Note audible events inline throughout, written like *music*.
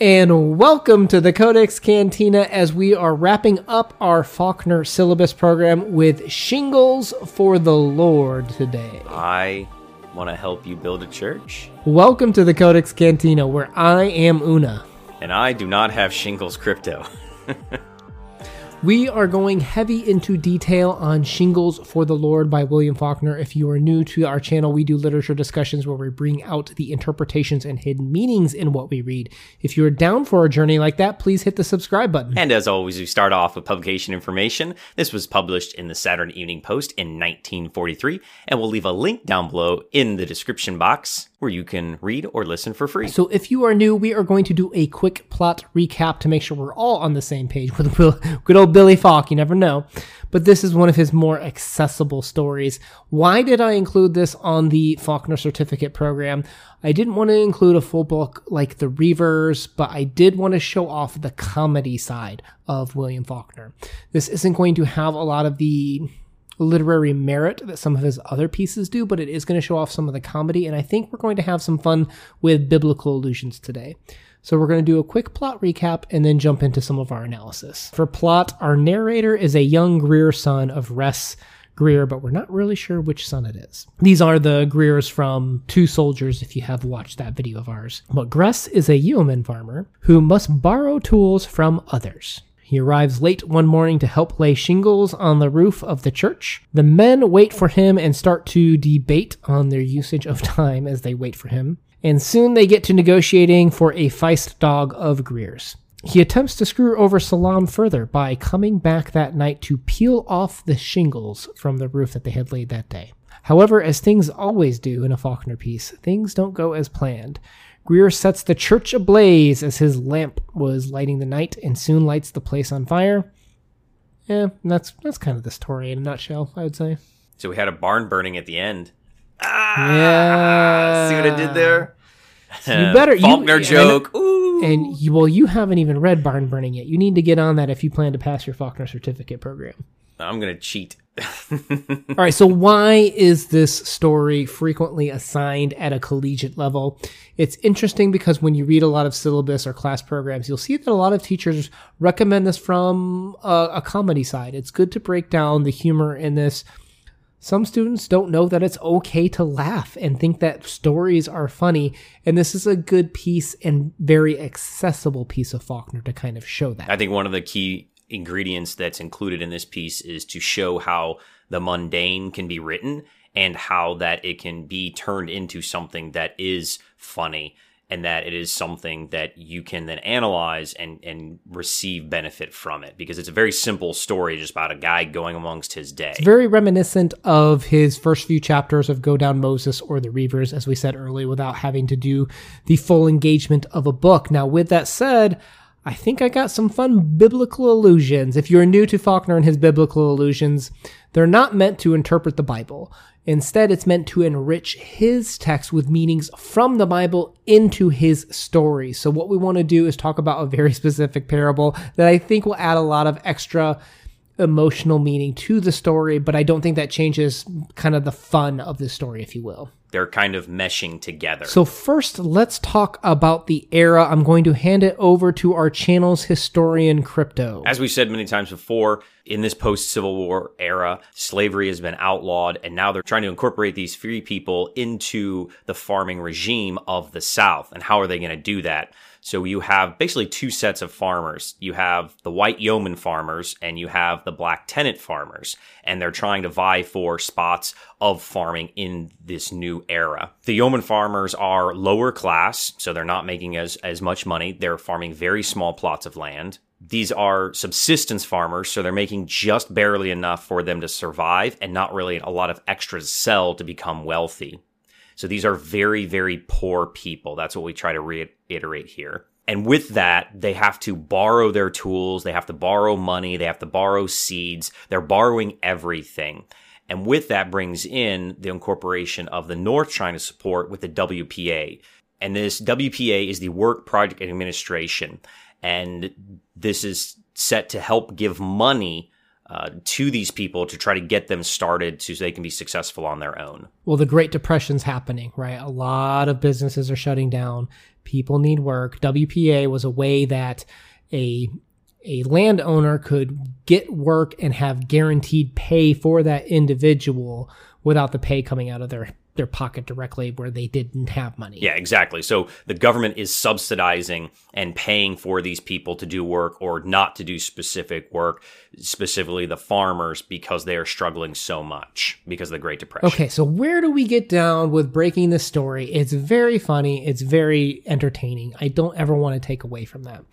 and welcome to the Codex Cantina as we are wrapping up our Faulkner syllabus program with Shingles for the Lord today. I want to help you build a church, Welcome to the Codex Cantina where I am Una. and I do not have shingles crypto. *laughs* We are going heavy into detail on Shingles for the Lord by William Faulkner. If you are new to our channel, we do literature discussions where we bring out the interpretations and hidden meanings in what we read. If you are down for a journey like that, please hit the subscribe button. And as always, we start off with publication information. This was published in the Saturday Evening Post in 1943, and we'll leave a link down below in the description box where you can read or listen for free. So if you are new, we are going to do a quick plot recap to make sure we're all on the same page with *laughs* good old Billy Falk. You never know. But this is one of his more accessible stories. Why did I include this on the Faulkner certificate program? I didn't want to include a full book like the Reivers, but I did want to show off the comedy side of William Faulkner. This isn't going to have a lot of the literary merit that some of his other pieces do, but it is going to show off some of the comedy, and I think we're going to have some fun with biblical allusions today. So we're going to do a quick plot recap and then jump into some of our analysis. For plot, our narrator is a young Grier son of Res Grier, but we're not really sure which son it is. These are the Griers from Two Soldiers, if you have watched that video of ours. But Gress is a yeoman farmer who must borrow tools from others. He arrives late one morning to help lay shingles on the roof of the church. The men wait for him and start to debate on their usage of time as they wait for him. And soon they get to negotiating for a feist dog of Grier's. He attempts to screw over Solon further by coming back that night to peel off the shingles from the roof that they had laid that day. However, as things always do in a Faulkner piece, things don't go as planned. Grier sets the church ablaze as his lamp was lighting the night and soon lights the place on fire. Yeah, that's that's kind of the story in a nutshell, I would say. So we had a barn burning at the end. Ah, Yeah. see what I did there? You better- you- Faulkner and- joke. Ooh. And you, well, you haven't even read Barn Burning yet. You need to get on that if you plan to pass your Faulkner certificate program. I'm gonna cheat. *laughs* All right, so why is this story frequently assigned at a collegiate level? It's interesting because when you read a lot of syllabus or class programs, you'll see that a lot of teachers recommend this from a, a comedy side. It's good to break down the humor in this. Some students don't know that it's okay to laugh and think that stories are funny, and this is a good piece and very accessible piece of Faulkner to kind of show that. I think one of the key ingredients that's included in this piece is to show how the mundane can be written and how that it can be turned into something that is funny and that it is something that you can then analyze and and receive benefit from it because it's a very simple story just about a guy going amongst his day. It's very reminiscent of his first few chapters of Go Down Moses or The Reivers, as we said earlier, without having to do the full engagement of a book. Now, with that said, I think I got some fun biblical allusions. If you're new to Faulkner and his biblical allusions, they're not meant to interpret the Bible. Instead, it's meant to enrich his text with meanings from the Bible into his story. So, what we want to do is talk about a very *laughs* specific parable that I think will add a lot of extra emotional meaning to the story, but I don't think that changes kind of the fun of the story, if you will. They're kind of meshing together. So, first, let's talk about the era. I'm going to hand it over to our channel's historian, Crypto. As we said many times before, in this post Civil War era, slavery has been outlawed, and now they're trying to incorporate these free people into the farming regime of the South. And how are they going to do that? So you have basically two sets of farmers. You have the white yeoman farmers and you have the black tenant farmers. And they're trying to vie for spots of farming in this new era. The yeoman farmers are lower class, so they're not making as, as much money. They're farming very small plots of land. These are subsistence farmers, so they're making just barely enough for them to survive and not really a lot of extra to sell to become wealthy. So these are very, very poor people. That's what we try to reiterate here. And with that, they have to borrow their tools, they have to borrow money, they have to borrow seeds, they're borrowing everything. And with that brings in the incorporation of the North China support with the WPA. And this WPA is the Work Project Administration. And this is set to help give money uh, to these people to try to get them started so they can be successful on their own. Well, the Great Depression's happening, right? A lot of businesses are shutting down. People need work. WPA was a way that a a landowner could get work and have guaranteed pay for that individual without the pay coming out of their their pocket directly where they didn't have money. Yeah, exactly. So the government is subsidizing and paying for these people to do work or not to do specific work, specifically the farmers because they are struggling so much because of the Great Depression. Okay, so where do we get down with breaking the story? It's very funny, it's very entertaining. I don't ever want to take away from that.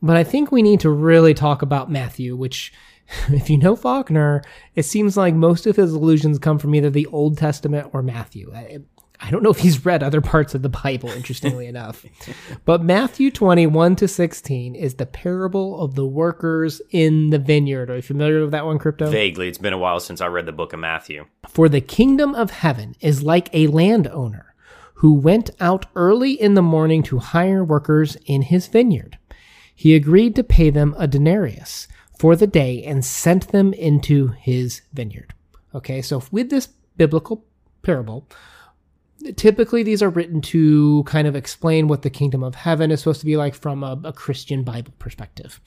But I think we need to really talk about Matthew, which, *laughs* if you know Faulkner, it seems like most of his allusions come from either the Old Testament or Matthew. I, I don't know if he's read other parts of the Bible, interestingly *laughs* enough. But Matthew 21 to 16 is the parable of the workers in the vineyard. Are you familiar with that one, Crypto? Vaguely. It's been a while since I read the book of Matthew. For the kingdom of heaven is like a landowner who went out early in the morning to hire workers in his vineyard he agreed to pay them a denarius for the day and sent them into his vineyard. Okay, so with this biblical parable, typically these are written to kind of explain what the kingdom of heaven is supposed to be like from a, a Christian Bible perspective.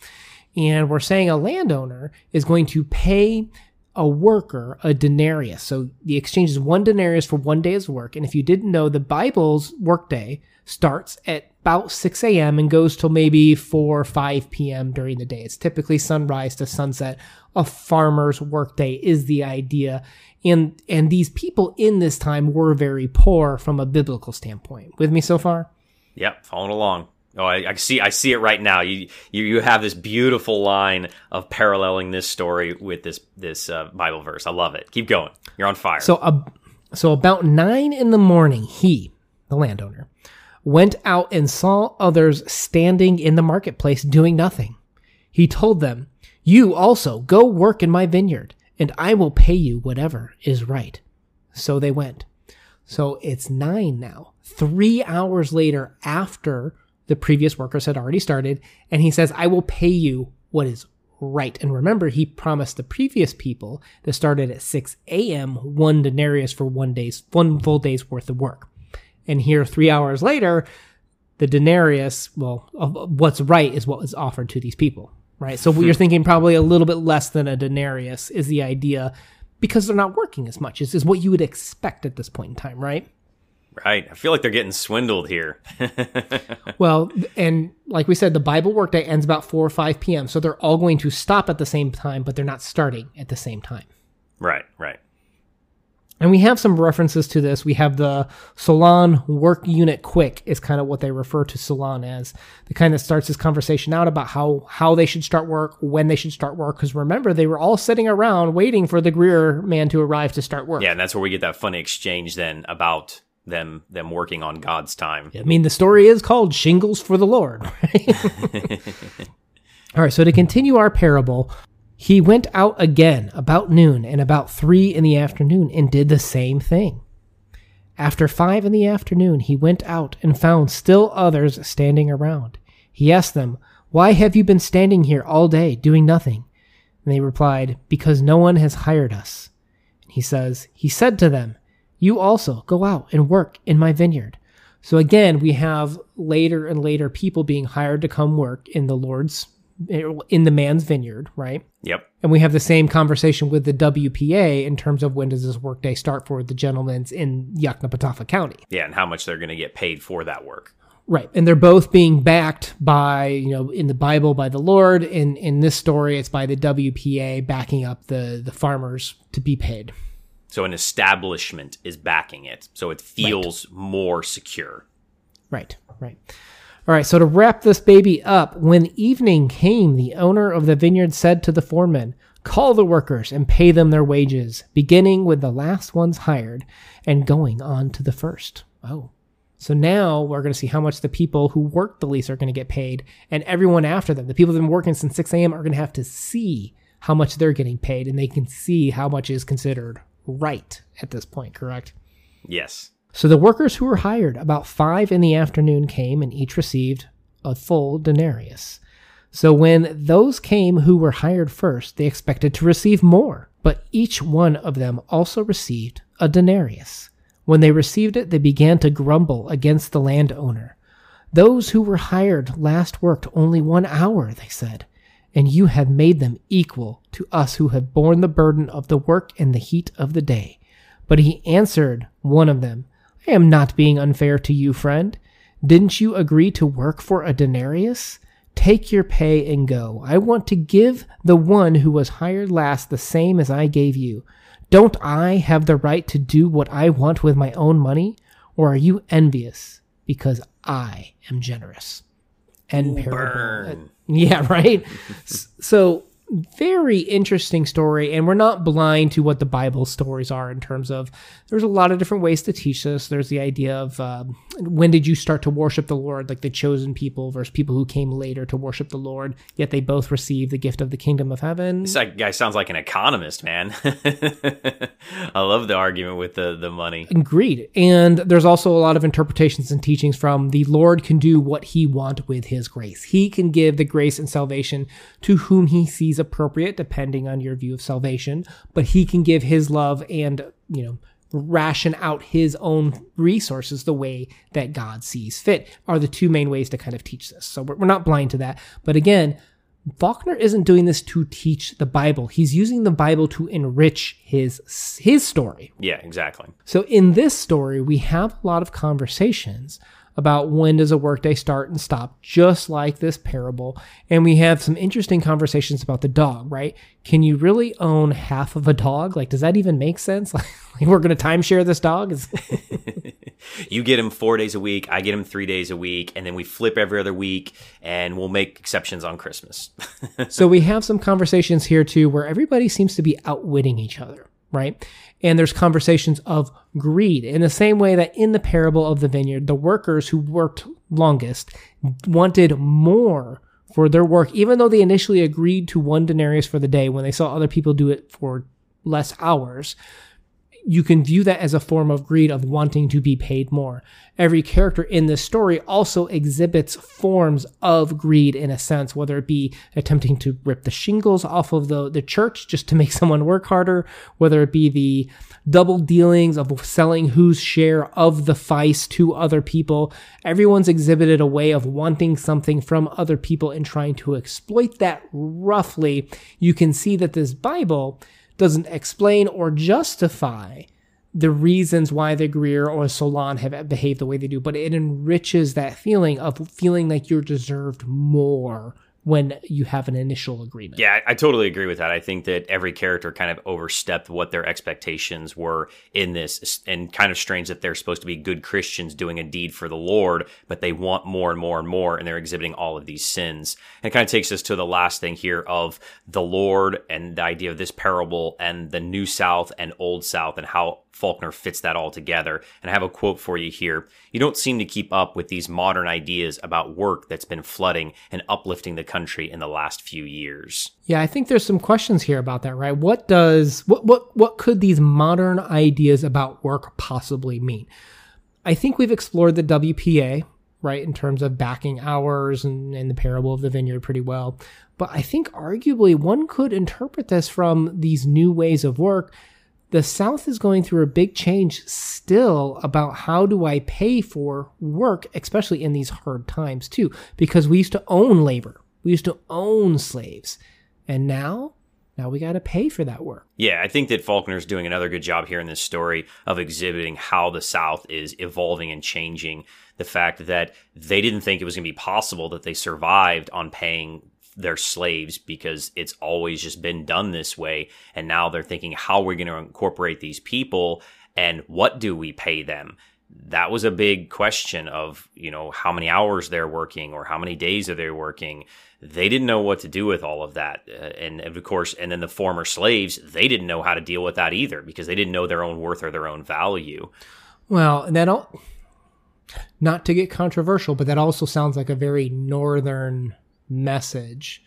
And we're saying a landowner is going to pay a worker a denarius. So the exchange is one denarius for one day's work. And if you didn't know, the Bible's workday starts at about 6 a.m. and goes till maybe 4 or 5 p.m. during the day. It's typically sunrise to sunset. A farmer's workday is the idea. And, and these people in this time were very poor from a biblical standpoint. With me so far? Yep, following along. Oh, I, I, see. I see it right now. You, you you have this beautiful line of paralleling this story with this this uh, Bible verse. I love it. Keep going. You're on fire. So, uh, so about nine in the morning, he, the landowner, went out and saw others standing in the marketplace doing nothing. He told them, You also go work in my vineyard, and I will pay you whatever is right. So they went. So it's nine now, three hours later after the previous workers had already started, and he says, I will pay you what is right. And remember, he promised the previous people that started at 6 a.m. one denarius for one day's one full day's worth of work. And here, three hours later, the denarius, well, what's right is what was offered to these people, right? So hmm. you're thinking probably a little bit less than a denarius is the idea because they're not working as much. This is what you would expect at this point in time, right? Right. I feel like they're getting swindled here. *laughs* well, and like we said, the Bible workday ends about 4 or 5 p.m. So they're all going to stop at the same time, but they're not starting at the same time. Right, right. And we have some references to this. We have the Solon work unit quick is kind of what they refer to Solon as. The kind that starts this conversation out about how how they should start work, when they should start work. Because remember, they were all sitting around waiting for the Grier man to arrive to start work. Yeah, and that's where we get that funny exchange then about them them working on God's time. I mean, the story is called "Shingles for the Lord." *laughs* Right? *laughs* all right. So to continue our parable, he went out again about noon and about three in the afternoon and did the same thing. After five in the afternoon, he went out and found still others standing around. He asked them, Why have you been standing here all day doing nothing? And they replied, Because no one has hired us. And he says, He said to them, You also go out and work in my vineyard. So again, we have later and later people being hired to come work in the Lord's in the man's vineyard, right? Yep. And we have the same conversation with the WPA in terms of when does this workday start for the gentlemen's in Yoknapatawpha County. Yeah, and how much they're going to get paid for that work. Right. And they're both being backed by, you know, in the Bible by the Lord. In in this story, it's by the WPA backing up the the farmers to be paid. So an establishment is backing it. So it feels right. more secure. Right. Right. All right, so to wrap this baby up, when evening came, the owner of the vineyard said to the foreman, Call the workers and pay them their wages, beginning with the last ones hired and going on to the first. Oh. So now we're going to see how much the people who worked the lease are going to get paid, and everyone after them, the people that have been working since 6 a.m., are going to have to see how much they're getting paid, and they can see how much is considered right at this point, correct? Yes. So the workers who were hired about five in the afternoon came and each received a full denarius. So when those came who were hired first, they expected to receive more. But each one of them also received a denarius. When they received it, they began to grumble against the landowner. Those who were hired last worked only one hour, they said, and you have made them equal to us who have borne the burden of the work and the heat of the day. But he answered one of them, I am not being unfair to you, friend. Didn't you agree to work for a denarius? Take your pay and go. I want to give the one who was hired last the same as I gave you. Don't I have the right to do what I want with my own money? Or are you envious because I am generous? Ooh, parable. burn. *laughs* Yeah, right. So very interesting story, and we're not blind to what the Bible stories are in terms of. There's a lot of different ways to teach this. There's the idea of um, when did you start to worship the Lord, like the chosen people versus people who came later to worship the Lord, yet they both received the gift of the kingdom of heaven. This guy sounds like an economist, man. *laughs* I love the argument with the, the money. Agreed. And there's also a lot of interpretations and teachings from the Lord can do what he want with his grace. He can give the grace and salvation to whom he sees appropriate, depending on your view of salvation, but he can give his love and, you know, ration out his own resources the way that God sees fit are the two main ways to kind of teach this. So we're, we're not blind to that. But again, Faulkner isn't doing this to teach the Bible. He's using the Bible to enrich his his story. Yeah, exactly. So in this story, we have a lot of conversations about when does a workday start and stop, just like this parable. And we have some interesting conversations about the dog, right? Can you really own half of a dog? Like, does that even make sense? *laughs* Like, we're going to timeshare this dog? *laughs* *laughs* You get him four days a week, I get him three days a week, and then we flip every other week, and we'll make exceptions on Christmas. so we have some conversations here too where everybody seems to be outwitting each other, right? And there's conversations of greed. In the same way that in the parable of the vineyard, the workers who worked longest wanted more for their work, even though they initially agreed to one denarius for the day when they saw other people do it for less hours you can view that as a form of greed of wanting to be paid more. Every character in this story also exhibits forms of greed in a sense, whether it be attempting to rip the shingles off of the, the church just to make *laughs* someone work harder, whether it be the double dealings of selling whose share of the feist to other people. Everyone's exhibited a way of wanting something from other people and trying to exploit that roughly. You can see that this Bible doesn't explain or justify the reasons why the Grier or Solon have behaved the way they do, but it enriches that feeling of feeling like you're deserved more when you have an initial agreement. Yeah, I, totally agree with that. I think that every character kind of overstepped what their expectations were in this, and kind of strange that they're supposed to be good Christians doing a deed for the Lord, but they want more and more and more, and they're exhibiting all of these sins. And it kind of takes us to the last thing here of the Lord and the idea of this parable and the New South and Old South and how Faulkner fits that all together. And I have a quote for you here. You don't seem to keep up with these modern ideas about work that's been flooding and uplifting the country in the last few years. Yeah, I think there's some questions here about that, right? What does what what what could these modern ideas about work possibly mean? I think we've explored the WPA, right, in terms of backing hours and, and the parable of the vineyard pretty well. But I think arguably one could interpret this from these new ways of work the South is going through a big change still about how do I pay for work, especially in these hard times too, because we used to own labor. We used to own slaves. And now, now we got to pay for that work. Yeah, I think that Faulkner's doing another good job here in this story of exhibiting how the South is evolving and changing. The fact that they didn't think it was going to be possible that they survived on paying their slaves because it's always just been done this way. And now they're thinking, how are we going to incorporate these people and what do we pay them? That was a big question of, you know, how many hours they're working or how many days are they working. They didn't know what to do with all of that. Uh, and of course, and then the former slaves, they didn't know how to deal with that either because they didn't know their own worth or their own value. Well, and that all, not to get controversial, but that also sounds like a very northern message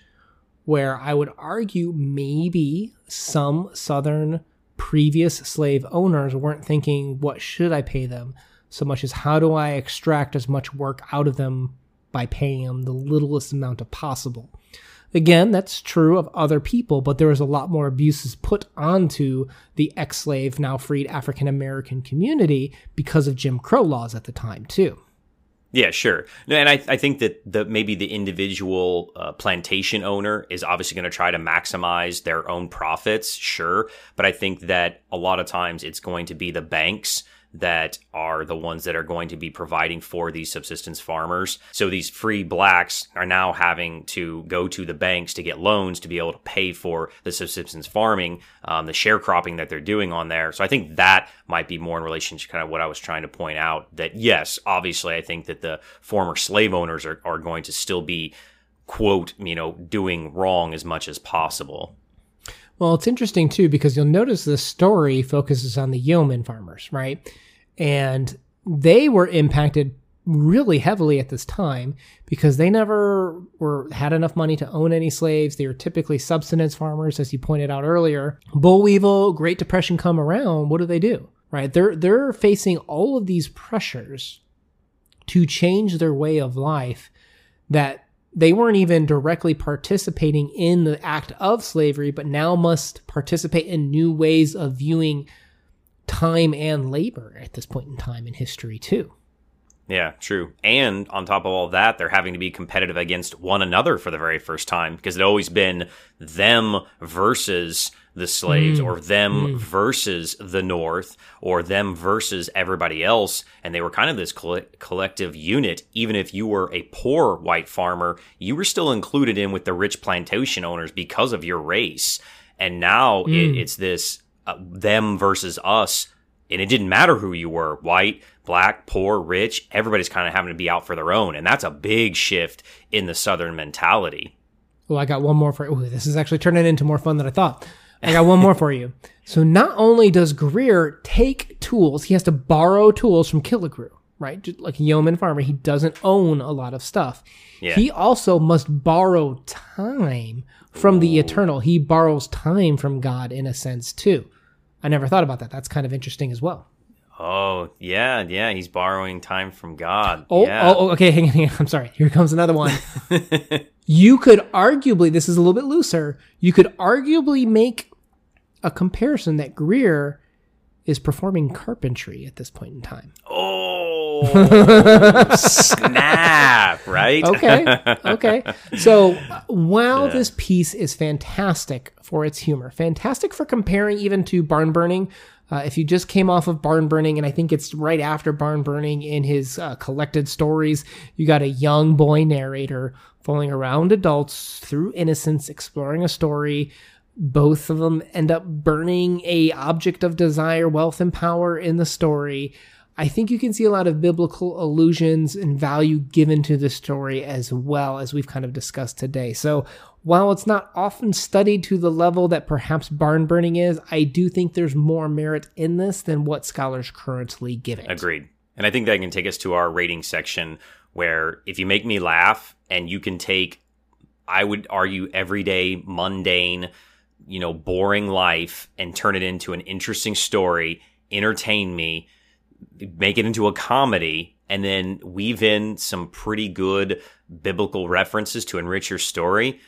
where I would argue maybe some Southern previous slave owners weren't thinking, what should I pay them? So much as how do I extract as much work out of them by paying them the littlest amount of possible. Again, that's true of other people, but there was a lot more abuses put onto the ex slave, now freed African American community because of Jim Crow laws at the time, too. Yeah, sure. And I, I think that the maybe the individual uh, plantation owner is obviously going to try to maximize their own profits, sure. But I think that a lot of times it's going to be the banks that are the ones that are going to be providing for these subsistence farmers. So these free blacks are now having to go to the banks to get loans to be able to pay for the subsistence farming, um, the sharecropping that they're doing on there. So I think that might be more in relation to kind of what I was trying to point out that yes, obviously I think that the former slave owners are, are going to still be quote, you know, doing wrong as much as possible. Well, it's interesting too because you'll notice the story focuses on the yeoman farmers, right? And they were impacted really heavily at this time because they never were had enough money to own any slaves. They were typically subsistence farmers, as you pointed out earlier. Boll weevil, Great Depression come around. What do they do? Right? They're they're facing all of these pressures to change their way of life that they weren't even directly participating in the act of slavery, but now must participate in new ways of viewing time and labor at this point in time in history, too. Yeah, true. And on top of all that, they're having to be competitive against one another for the very first time because it always been them versus the slaves mm. or them mm. versus the North or them versus everybody else. And they were kind of this coll- collective unit. Even if you were a poor white farmer, you were still included in with the rich plantation owners because of your race. And now mm. it, it's this uh, them versus us. And it didn't matter who you were white, black, poor, rich. Everybody's kind of having to be out for their own. And that's a big shift in the Southern mentality. Well, I got one more for. This is actually turning into more fun than I thought. I got one more for you. *laughs* So not only does Grier take tools, he has to borrow tools from Killegrew, right? Just like a yeoman farmer, he doesn't own a lot of stuff. Yeah. He also must borrow time from Ooh. the eternal. He borrows time from God in a sense too. I never thought about that. That's kind of interesting as well. Oh yeah, yeah. He's borrowing time from God. Oh, yeah. oh, oh okay. *laughs* Hang on, hang on. I'm sorry. Here comes another one. *laughs* you could arguably, this is a little bit looser. You could arguably make a comparison that Grier is performing carpentry at this point in time. Oh, *laughs* snap! Right? okay, okay. So while yeah. this piece is fantastic for its humor, fantastic for comparing even to Barn Burning. Uh, if you just came off of Barn Burning, and I think it's right after Barn Burning in his uh, collected stories, you got a young boy narrator fooling around adults through innocence, exploring a story. Both of them end up burning a object of desire wealth and power in the story. I think you can see a lot of biblical allusions and value given to the story as well as we've kind of discussed today. So while it's not often studied to the level that perhaps barn burning is i do think there's more merit in this than what scholars currently give it agreed and i think that can take us to our rating section where if you make me laugh and you can take i would argue everyday mundane you know, boring life and turn it into an interesting story, entertain me, make it into a comedy, and then weave in some pretty good biblical references to enrich your story.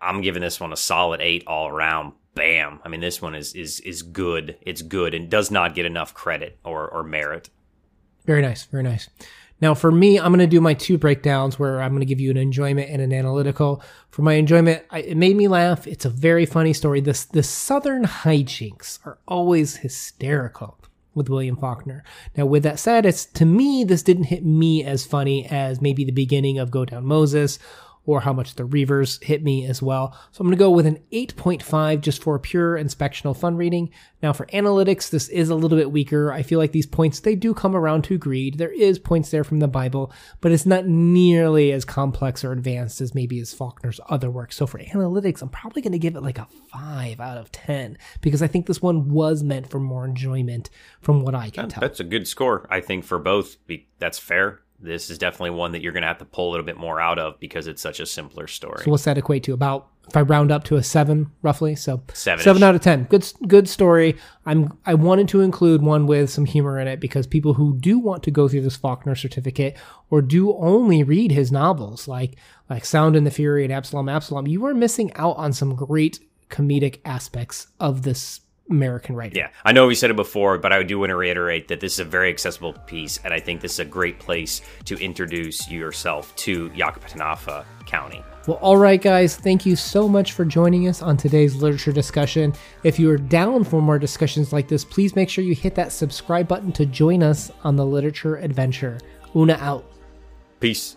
I'm giving this one a solid eight all around. Bam. I mean, this one is is is good. It's good and does not get enough credit or, or merit. Very nice. Very nice. Now, for me, I'm going to do my two breakdowns where I'm going to give you an enjoyment and an analytical. For my enjoyment, I, it made me laugh. It's a very funny story. This the Southern hijinks are always hysterical with William Faulkner. Now, with that said, it's to me this didn't hit me as funny as maybe the beginning of Go Down Moses or how much the Reivers hit me as well. So I'm going to go with an 8.5 just for pure inspectional fun reading. Now for analytics, this is a little bit weaker. I feel like these points, they do come around to greed. There is points there from the Bible, but it's not nearly as complex or advanced as maybe as Faulkner's other work. So for analytics, I'm probably going to give it like a 5 out of 10 because I think this one was meant for more enjoyment from what I can tell. That's a good score, I think, for both. That's fair this is definitely one that you're going to have to pull a little bit more out of because it's such a simpler story. So what's that equate to? About if I round up to a seven, roughly. So Seven-ish. seven out of ten. Good, good story. I'm I wanted to include one with some humor in it because people who do want to go through this Faulkner certificate or do only read his novels like like Sound and the Fury and Absalom, Absalom, you are missing out on some great comedic aspects of this American writer. Yeah, I know we said it before, but I do want to reiterate that this is a very accessible piece, and I think this is a great place to introduce yourself to Yoknapatawpha County. Well, all right, guys, thank you so much for joining us on today's literature discussion. If you are down for more discussions like this, please make sure you hit that subscribe button to join us on the literature adventure. Una out. Peace.